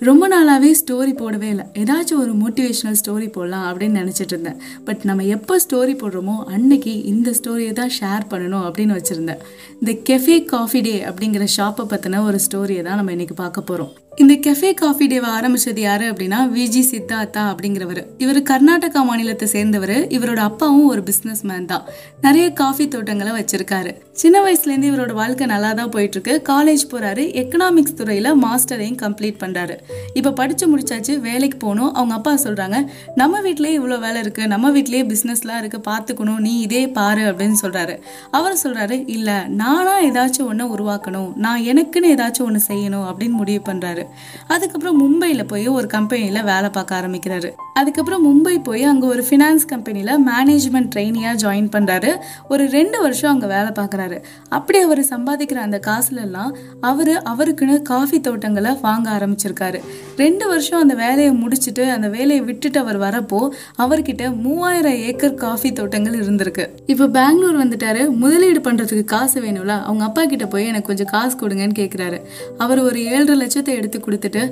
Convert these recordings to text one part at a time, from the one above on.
ரொம்ப நாளாகவே ஸ்டோரி போடவே இல்லை. ஏதாச்சும் ஒரு மோட்டிவேஷ்னல் ஸ்டோரி போடலாம் அப்படின்னு நினச்சிட்டு இருந்தேன். பட் நம்ம எப்போ ஸ்டோரி போடுறோமோ அன்னைக்கு இந்த ஸ்டோரியை தான் ஷேர் பண்ணணும் அப்படின்னு வச்சுருந்தேன். இந்த கெஃபே காஃபி டே அப்படிங்கிற ஷாப்பை பற்றின ஒரு ஸ்டோரியை தான் நம்ம இன்றைக்கி பார்க்க போகிறோம் இந்த கெஃபே காஃபி டேவை ஆரம்பிச்சது யாரு அப்படின்னா விஜி சித்தார்த்தா அப்படிங்கிறவர். இவர் கர்நாடகா மாநிலத்தை சேர்ந்தவர். இவரோட அப்பாவும் ஒரு பிஸ்னஸ் மேன் தான். நிறைய காஃபி தோட்டங்களை வச்சிருக்காரு. சின்ன வயசுலேருந்து இவரோட வாழ்க்கை நல்லா தான் போயிட்டு இருக்கு. காலேஜ் போறாரு. எக்கனாமிக்ஸ் துறையில மாஸ்டரையும் கம்ப்ளீட் பண்றாரு. இப்ப படிச்சு முடிச்சாச்சு வேலைக்கு போகணும். அவங்க அப்பா சொல்றாங்க நம்ம வீட்லயே இவ்வளவு வேலை இருக்கு நம்ம வீட்லயே பிஸ்னஸ்லாம் இருக்கு பாத்துக்கணும் நீ இதே பாரு அப்படின்னு சொல்றாரு. அவர் சொல்றாரு இல்ல நானா ஏதாச்சும் ஒண்ணு உருவாக்கணும் நான் எனக்குன்னு ஏதாச்சும் ஒன்று செய்யணும் அப்படின்னு முடிவு பண்றாரு. அதுக்கப்புறம் மும்பையில் போய் ஒரு கம்பெனில வேலை பார்க்க ஆரம்பிக்கிறாரு. அதுக்கப்புறம் மும்பை போய் அங்க ஒரு ஃபினான்ஸ் கம்பெனில மேனேஜ்மெண்ட் ட்ரெயினியாக ஜாயின் பண்றாரு. ஒரு ரெண்டு வருஷம் அங்க வேலை பார்க்குறாரு. அப்படி அவர் சம்பாதிக்கிற அந்த காசுல எல்லாம் அவரு அவருக்குன்னு காஃபி தோட்டங்களை வாங்க ஆரம்பிச்சிருக்காரு. ரெண்டு வருஷம் அந்த வேலையை முடிச்சுட்டு அந்த வேலையை விட்டுட்டு அவர் வரப்போ அவர்கிட்ட மூவாயிரம் ஏக்கர் காஃபி தோட்டங்கள் இருந்திருக்கு. இப்போ பெங்களூர் வந்துட்டாரு முதலீடு பண்றதுக்கு காசு வேணும்ல அவங்க அப்பா கிட்ட போய் எனக்கு கொஞ்சம் காசு கொடுங்கன்னு கேட்குறாரு அவர் ஒரு ஏழரை லட்சத்தை எடுத்து கொடுத்துட்டு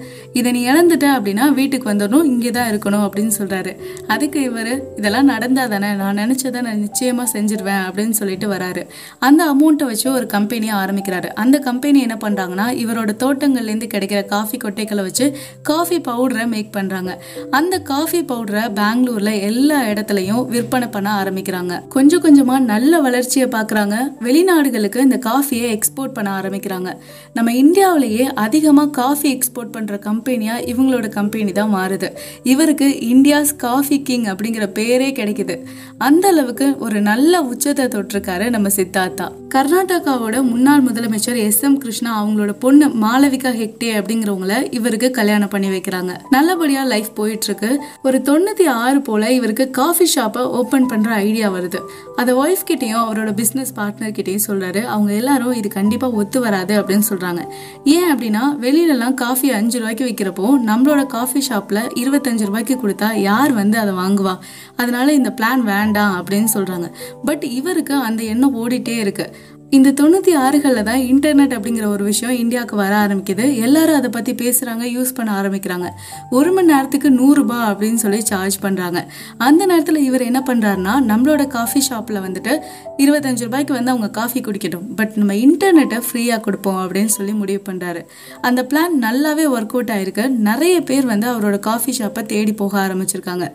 இதை நீ இழந்துட்ட அப்படின்னா வீட்டுக்கு வந்துடணும் இங்கே தான் இருக்கணும் அப்படின்னு சொல்றாரு. அதுக்கு இவர் இதெல்லாம் நடந்தா தானே நான் நினச்சதை நான் நிச்சயமா செஞ்சிருவேன் அப்படின்னு சொல்லிட்டு வராரு. அந்த அமௌண்ட்டை வச்சு ஒரு கம்பெனியை ஆரம்பிக்கிறாரு. அந்த கம்பெனி என்ன பண்றாங்கன்னா இவரோட தோட்டங்கள்லேருந்து கிடைக்கிற காஃபி கொட்டைகளை வச்சு காஃபி பவுடரை மேக் பண்றாங்க. அந்த காஃபி பவுடரை பெங்களூர்ல எல்லா இடத்துலையும் விற்பனை பண்ண ஆரம்பிக்கிறாங்க. கொஞ்சம் கொஞ்சமா நல்ல வளர்ச்சியை பார்க்கறாங்க. வெளிநாடுகளுக்கு இந்த காஃபியை எக்ஸ்போர்ட் பண்ண ஆரம்பிக்கிறாங்க. நம்ம இந்தியாவிலேயே அதிகமாக காஃபி எக்ஸ்போர்ட் பண்ற கம்பெனியா இவங்களோட கம்பெனி தான் மாறுது. இவருக்கு இந்தியாஸ் காஃபி கிங் அப்படிங்கிற பேரே கிடைக்குது. அந்த அளவுக்கு ஒரு நல்ல உச்சத்தை தொட்டிருக்காரு நம்ம சித்தார்த்தா. கர்நாடகாவோட முன்னாள் முதலமைச்சர் எஸ் எம் கிருஷ்ணா அவங்களோட பொண்ணு மாளவிகா ஹெக்டே அப்படிங்கிறவங்கள இவருக்கு கல்யாணம் பண்ணி வைக்கிறாங்க. நல்லபடியா லைஃப் போயிட்டு இருக்கு ஒரு தொண்ணூத்தி ஆறு போல இவருக்கு காஃபி ஷாப்பை ஓபன் பண்ற ஐடியா வருது. அதை ஒய்ஃப் கிட்டேயும் அவரோட பிசினஸ் பார்ட்னர் கிட்டயும் சொல்றாரு. அவங்க எல்லாரும் இது கண்டிப்பா ஒத்து வராது அப்படின்னு சொல்றாங்க. ஏன் அப்படின்னா வெளியிலலாம் காஃபி அஞ்சு ரூபாய்க்கு விற்கிறப்போ நம்மளோட காஃபி ஷாப்ல இருபத்தஞ்சு ரூபாய்க்கு கொடுத்தா யார் வந்து அதை வாங்குவா? அதனால இந்த பிளான் வேண்டாம் அப்படின்னு சொல்றாங்க. பட் இவருக்கு அந்த எண்ணம் ஓடிட்டே இருக்கு. இந்த தொண்ணூற்றி ஆறுகளில் தான் இன்டர்நெட் அப்படிங்கிற ஒரு விஷயம் இந்தியாவுக்கு வர ஆரம்பிக்குது. எல்லாரும் அதை பற்றி பேசுகிறாங்க யூஸ் பண்ண ஆரம்பிக்கிறாங்க. ஒரு மணி நேரத்துக்கு நூறுரூபா அப்படின்னு சொல்லி சார்ஜ் பண்ணுறாங்க அந்த நேரத்தில் இவர் என்ன பண்ணுறாருன்னா நம்மளோட காஃபி ஷாப்பில் வந்துட்டு இருபத்தஞ்சு ரூபாய்க்கு வந்து அவங்க காஃபி குடிக்கட்டும். பட் நம்ம இன்டர்நெட்டை ஃப்ரீயாக கொடுப்போம் அப்படின்னு சொல்லி முடிவு பண்ணுறாரு அந்த பிளான் நல்லாவே ஒர்க் அவுட் ஆயிருக்கு. நிறைய பேர் வந்து அவரோட காஃபி ஷாப்பை தேடி போக ஆரம்பிச்சிருக்காங்க.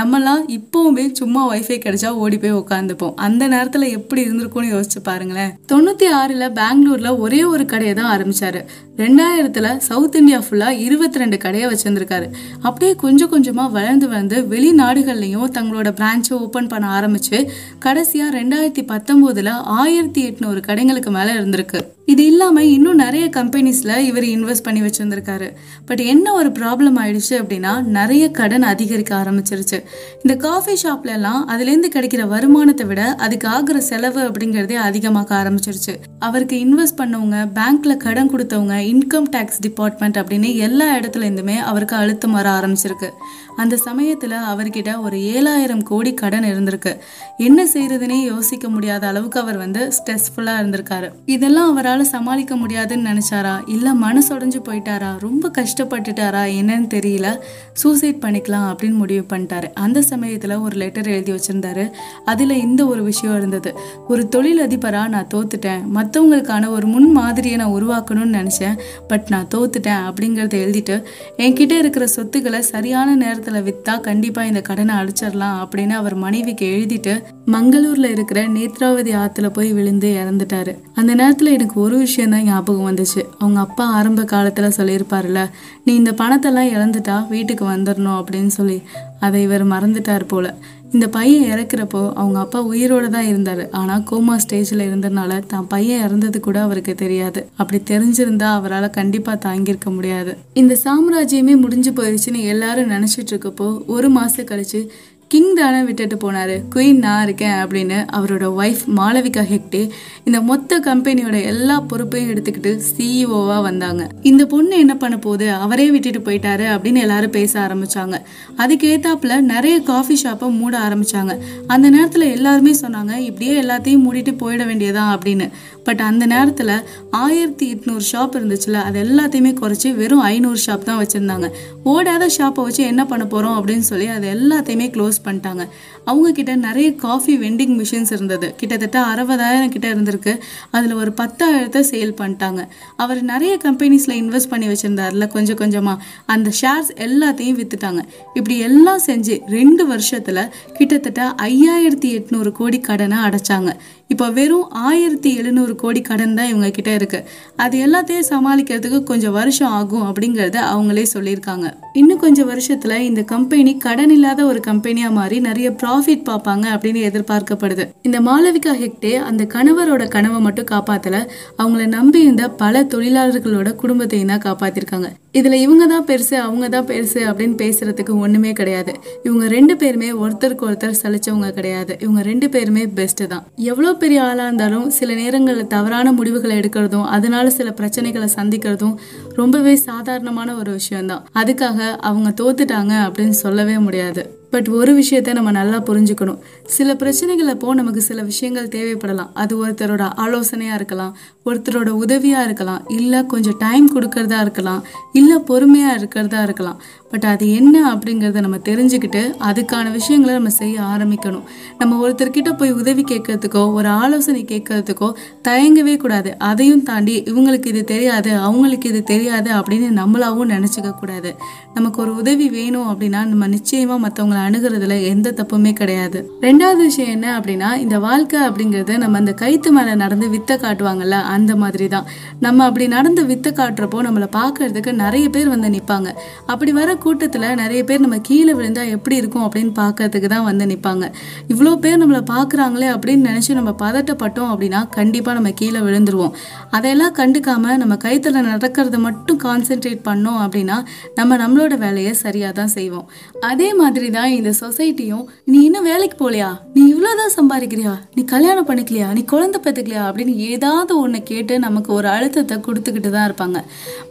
நம்மலாம் இப்போவுமே சும்மா ஒய்ஃபை கிடைச்சா ஓடி போய் உட்காந்துப்போம். அந்த நேரத்தில் எப்படி இருந்திருக்கும்னு யோசிச்சு பாருங்களேன். தொண்ணூத்தி ஆறுல பெங்களூர்ல ஒரே ஒரு கடையை தான் ஆரம்பிச்சாரு. ரெண்டாயிரத்துல சவுத் இந்தியா ஃபுல்லா இருபத்தி ரெண்டு கடையை வச்சிருந்திருக்காரு. அப்படியே கொஞ்சம் கொஞ்சமா வளர்ந்து வளர்ந்து வெளிநாடுகள்லயும் தங்களோட பிரான்ச்சை ஓபன் பண்ண ஆரம்பிச்சு கடைசியா ரெண்டாயிரத்தி பத்தொன்பதுல ஆயிரத்தி எட்நூறு கடைங்களுக்கு மேல இருந்திருக்கு. இது இல்லாம இன்னும் நிறைய கம்பெனிஸ்ல இவர் இன்வெஸ்ட் பண்ணி வச்சிருந்திருக்காரு. பட் என்ன ஒரு ப்ராப்ளம் ஆயிடுச்சு அப்படின்னா நிறைய கடன் அதிகரிக்க ஆரம்பிச்சிருச்சு. இந்த காஃபி ஷாப்ல எல்லாம் அதுல இருந்து கிடைக்கிற வருமானத்தை விட அதுக்கு ஆகுற செலவு அப்படிங்கறதே அதிகமாக ஆரம்பிச்சிருச்சு. அவருக்கு இன்வெஸ்ட் பண்ணவங்க பேங்க்ல கடன் கொடுத்தவங்க இன்கம் டேக்ஸ் டிபார்ட்மெண்ட் அப்படின்னு எல்லா இடத்துலேருந்துமே அவருக்கு அழுத்தம் வர ஆரம்பிச்சிருக்கு. அந்த சமயத்தில் அவர்கிட்ட ஒரு ஏழாயிரம் கோடி கடன் இருந்திருக்கு. என்ன செய்யறதுனே யோசிக்க முடியாத அளவுக்கு அவர் வந்து ஸ்ட்ரெஸ்ஃபுல்லாக இருந்திருக்காரு. இதெல்லாம் அவரால் சமாளிக்க முடியாதுன்னு நினச்சாரா? இல்லை மனசுடைஞ்சு போயிட்டாரா? ரொம்ப கஷ்டப்பட்டுட்டாரா? என்னன்னு தெரியல. சூசைட் பண்ணிக்கலாம் அப்படின்னு முடிவு பண்ணிட்டாரு. அந்த சமயத்தில் ஒரு லெட்டர் எழுதி வச்சுருந்தாரு. அதில் இந்த ஒரு விஷயம் இருந்தது. ஒரு தொழில் அதிபராக நான் தோத்துட்டேன். மற்றவங்களுக்கான ஒரு முன் மாதிரியை நான் உருவாக்கணும்னு நினச்சேன். பட் நான் தோத்துட்டேன் அப்படிங்கறத எழுதிட்டு என்கிட்ட இருக்கிற சொத்துக்களை சரியான நேரத்துல வித்தா கண்டிப்பா இந்த கடனை அடிச்சிடலாம் அப்படின்னு அவர் மனைவிக்கு எழுதிட்டு மங்களூர்ல இருக்கிற நேத்ராவதி ஆற்றுல போய் விழுந்து இறந்துட்டாரு. அந்த நேரத்துல எனக்கு ஒரு விஷயம் தான் ஞாபகம் வந்துச்சு. அவங்க அப்பா ஆரம்ப காலத்துல சொல்லியிருப்பாருல நீ இந்த பணத்தெல்லாம் இழந்துட்டா வீட்டுக்கு வந்துடணும் அப்படின்னு சொல்லி அதை இவர் மறந்துட்டார் போல. இந்த பையன் இறக்குறப்போ அவங்க அப்பா உயிரோட தான் இருந்தாரு. ஆனா கோமா ஸ்டேஜ்ல இருந்ததுனால தான் பையன் இறந்தது கூட அவருக்கு தெரியாது. அப்படி தெரிஞ்சிருந்தா அவரால் கண்டிப்பா தாங்கியிருக்க முடியாது. இந்த சாம்ராஜ்யமே முடிஞ்சு போயிடுச்சுன்னு எல்லாரும் நினைச்சிட்டு இருக்கப்போ ஒரு மாசம் கழிச்சு கிங் தானே விட்டுட்டு போனார். குயின் நான் இருக்கேன் அப்படின்னு அவரோட ஒய்ஃப் மாளவிகா ஹெக்டே இந்த மொத்த கம்பெனியோட எல்லா பொறுப்பையும் எடுத்துக்கிட்டு சிஇஓவா வந்தாங்க. இந்த பொண்ணு என்ன பண்ண போகுது? அவரே விட்டுட்டு போயிட்டாரு அப்படின்னு எல்லாரும் பேச ஆரம்பிச்சாங்க. அதுக்கேத்தாப்புல நிறைய காஃபி ஷாப்பை மூட ஆரம்பிச்சாங்க. அந்த நேரத்தில் எல்லாருமே சொன்னாங்க இப்படியே எல்லாத்தையும் மூடிட்டு போயிட வேண்டியதான் அப்படின்னு. பட் அந்த நேரத்தில் ஆயிரத்தி எட்நூறு ஷாப் இருந்துச்சுல அது எல்லாத்தையுமே குறைச்சி வெறும் ஐநூறு ஷாப் தான் வச்சுருந்தாங்க. ஓடாத ஷாப்பை வச்சு என்ன பண்ண போகிறோம் அப்படின்னு சொல்லி அது எல்லாத்தையுமே க்ளோஸ் பண்ணிட்டாங்க. அவங்க கிட்ட நிறைய காஃபி வெண்டிங் மிஷின்ஸ் இருந்தது. கிட்டத்தட்ட அறுபதாயிரம் கிட்ட இருந்திருக்கு. அதில் ஒரு பத்தாயிரத்தை சேல் பண்ணிட்டாங்க. அவர் நிறைய கம்பெனிஸில் இன்வெஸ்ட் பண்ணி வச்சுருந்தார்ல கொஞ்சம் கொஞ்சமாக அந்த ஷேர்ஸ் எல்லாத்தையும் விற்றுட்டாங்க இப்படி எல்லாம் செஞ்சு ரெண்டு வருஷத்தில் கிட்டத்தட்ட ஐயாயிரத்தி எட்நூறு கோடி கடனை அடைச்சாங்க. இப்போ வெறும் ஆயிரத்தி எழுநூறு கோடி கடன் தான் இவங்க கிட்ட இருக்கு. அது எல்லாத்தையும் சமாளிக்கிறதுக்கு கொஞ்சம் வருஷம் ஆகும் அப்படிங்கறத அவங்களே சொல்லியிருக்காங்க. இன்னும் கொஞ்சம் வருஷத்துல இந்த கம்பெனி கடன் இல்லாத ஒரு கம்பெனியா மாறி நிறைய ப்ராஃபிட் பார்ப்பாங்க அப்படின்னு எதிர்பார்க்கப்படுது. இந்த மாளவிகா ஹெக்டே அந்த கணவரோட கனவை மட்டும் காப்பாத்தல. அவங்கள நம்பி இருந்த பல தொழிலாளர்களோட குடும்பத்தையும் தான் காப்பாத்திருக்காங்க. இதில் இவங்க தான் பெருசு அவங்க தான் பெருசு அப்படின்னு பேசுகிறதுக்கு ஒன்றுமே கிடையாது. இவங்க ரெண்டு பேருமே ஒருத்தருக்கு ஒருத்தர் சலிச்சவங்க கிடையாது. இவங்க ரெண்டு பேருமே பெஸ்ட்டு தான். எவ்வளோ பெரிய ஆளாக இருந்தாலும் சில நேரங்களில் தவறான முடிவுகளை எடுக்கிறதும் அதனால சில பிரச்சனைகளை சந்திக்கிறதும் ரொம்பவே சாதாரணமான ஒரு விஷயம்தான். அதுக்காக அவங்க தோத்துட்டாங்க அப்படின்னு சொல்லவே முடியாது. பட் ஒரு விஷயத்த நம்ம நல்லா புரிஞ்சுக்கணும். சில பிரச்சனைகள் அப்போ நமக்கு சில விஷயங்கள் தேவைப்படலாம். அது ஒருத்தரோட ஆலோசனையா இருக்கலாம் ஒருத்தரோட உதவியா இருக்கலாம் இல்ல கொஞ்சம் டைம் கொடுக்கறதா இருக்கலாம் இல்ல பொறுமையா இருக்கிறதா இருக்கலாம். பட் அது என்ன அப்படிங்கிறத நம்ம தெரிஞ்சுக்கிட்டு அதுக்கான விஷயங்களை நம்ம செய்ய ஆரம்பிக்கணும். நம்ம ஒருத்தர்கிட்ட போய் உதவி கேட்கறதுக்கோ ஒரு ஆலோசனை கேட்கறதுக்கோ தயங்கவே கூடாது. அதையும் தாண்டி இவங்களுக்கு இது தெரியாது அவங்களுக்கு இது தெரியாது அப்படின்னு நம்மளாவும் நினச்சிக்க கூடாது. நமக்கு ஒரு உதவி வேணும் அப்படின்னா நம்ம நிச்சயமாக மற்றவங்களை அணுகிறதுல எந்த தப்புமே கிடையாது. ரெண்டாவது விஷயம் என்ன அப்படின்னா இந்த வாழ்க்கை அப்படிங்கிறது நம்ம அந்த கைத்து மேலே நடந்து வித்தை காட்டுவாங்கல்ல அந்த மாதிரி தான். நம்ம அப்படி நடந்து வித்தை காட்டுறப்போ நம்மளை பார்க்கறதுக்கு நிறைய பேர் வந்து நிற்பாங்க அப்படி வர கூட்டத்தில் நிறைய பேர் நம்ம கீழே விழுந்தால் எப்படி இருக்கும் அப்படின்னு பார்க்கறதுக்கு தான் வந்து நிற்பாங்க இவ்வளோ பேர் நம்மளை பார்க்குறாங்களே அப்படின்னு நினச்சி நம்ம பதட்டப்பட்டோம் அப்படின்னா கண்டிப்பாக நம்ம கீழே விழுந்துருவோம். அதையெல்லாம் கண்டுக்காமல் நம்ம கைத்தில் நடக்கிறத மட்டும் கான்சென்ட்ரேட் பண்ணோம் அப்படின்னா நம்ம நம்மளோட வேலையை சரியாக தான் செய்வோம். அதே மாதிரி தான் இந்த சொசைட்டியும் நீ இன்னும் வேலைக்கு போகலையா? நீ இவ்வளோதான் சம்பாதிக்கிறியா? நீ கல்யாணம் பண்ணிக்கலையா? நீ குழந்தை பெற்றுக்கலையா? அப்படின்னு ஏதாவது ஒன்று கேட்டு நமக்கு ஒரு அழுத்தத்தை கொடுத்துக்கிட்டு தான் இருப்பாங்க.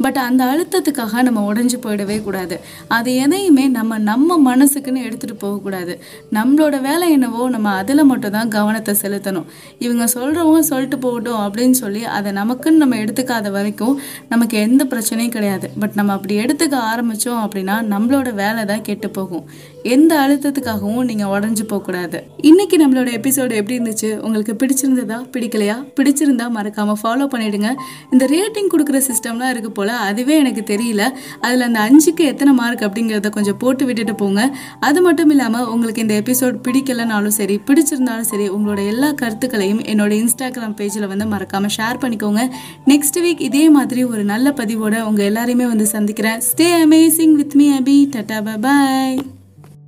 பட் அந்த அழுத்தத்துக்காக நம்ம உடஞ்சி போயிடவே கூடாது. அது எதையுமே நம்ம நம்ம மனசுக்குன்னு எடுத்துகிட்டு போகக்கூடாது. நம்மளோட வேலை என்னவோ நம்ம அதில் மட்டும் தான் கவனத்தை செலுத்தணும். இவங்க சொல்கிறவங்க சொல்லிட்டு போகட்டும் அப்படின்னு சொல்லி அதை நமக்குன்னு நம்ம எடுத்துக்காத வரைக்கும் நமக்கு எந்த பிரச்சனையும் கிடையாது. பட் நம்ம அப்படி எடுத்துக்க ஆரம்பித்தோம் அப்படின்னா நம்மளோட வேலை தான் கெட்டு போகும். எந்த அழுத்தத்துக்காகவும் நீங்கள் உடஞ்சி போகக்கூடாது. இன்னைக்கு நம்மளோட எபிசோடு எப்படி இருந்துச்சு? உங்களுக்கு பிடிச்சிருந்ததா? பிடிக்கலையா? பிடிச்சிருந்தா மறக்காமல் ஃபாலோ பண்ணிடுங்க. இந்த ரேட்டிங் கொடுக்குற சிஸ்டம்லாம் இருக்கு போல் அதுவே எனக்கு தெரியல. அதில் அந்த அஞ்சுக்கு எத்தனை மார்க் அப்படிங்கிறத கொஞ்சம் போட்டு விட்டுட்டு போங்க. அது மட்டும் இல்லாமல் உங்களுக்கு இந்த எபிசோட் பிடிக்கலனாலும் சரி பிடிச்சிருந்தாலும் சரி உங்களோட எல்லா கருத்துக்களையும் என்னோட இன்ஸ்டாகிராம் பேஜில் வந்து மறக்காமல் ஷேர் பண்ணிக்கோங்க. நெக்ஸ்ட் வீக் இதே மாதிரி ஒரு நல்ல பதிவோட உங்கள் எல்லாரையுமே வந்து சந்திக்கிறேன். Stay amazing with me Abhi tata bye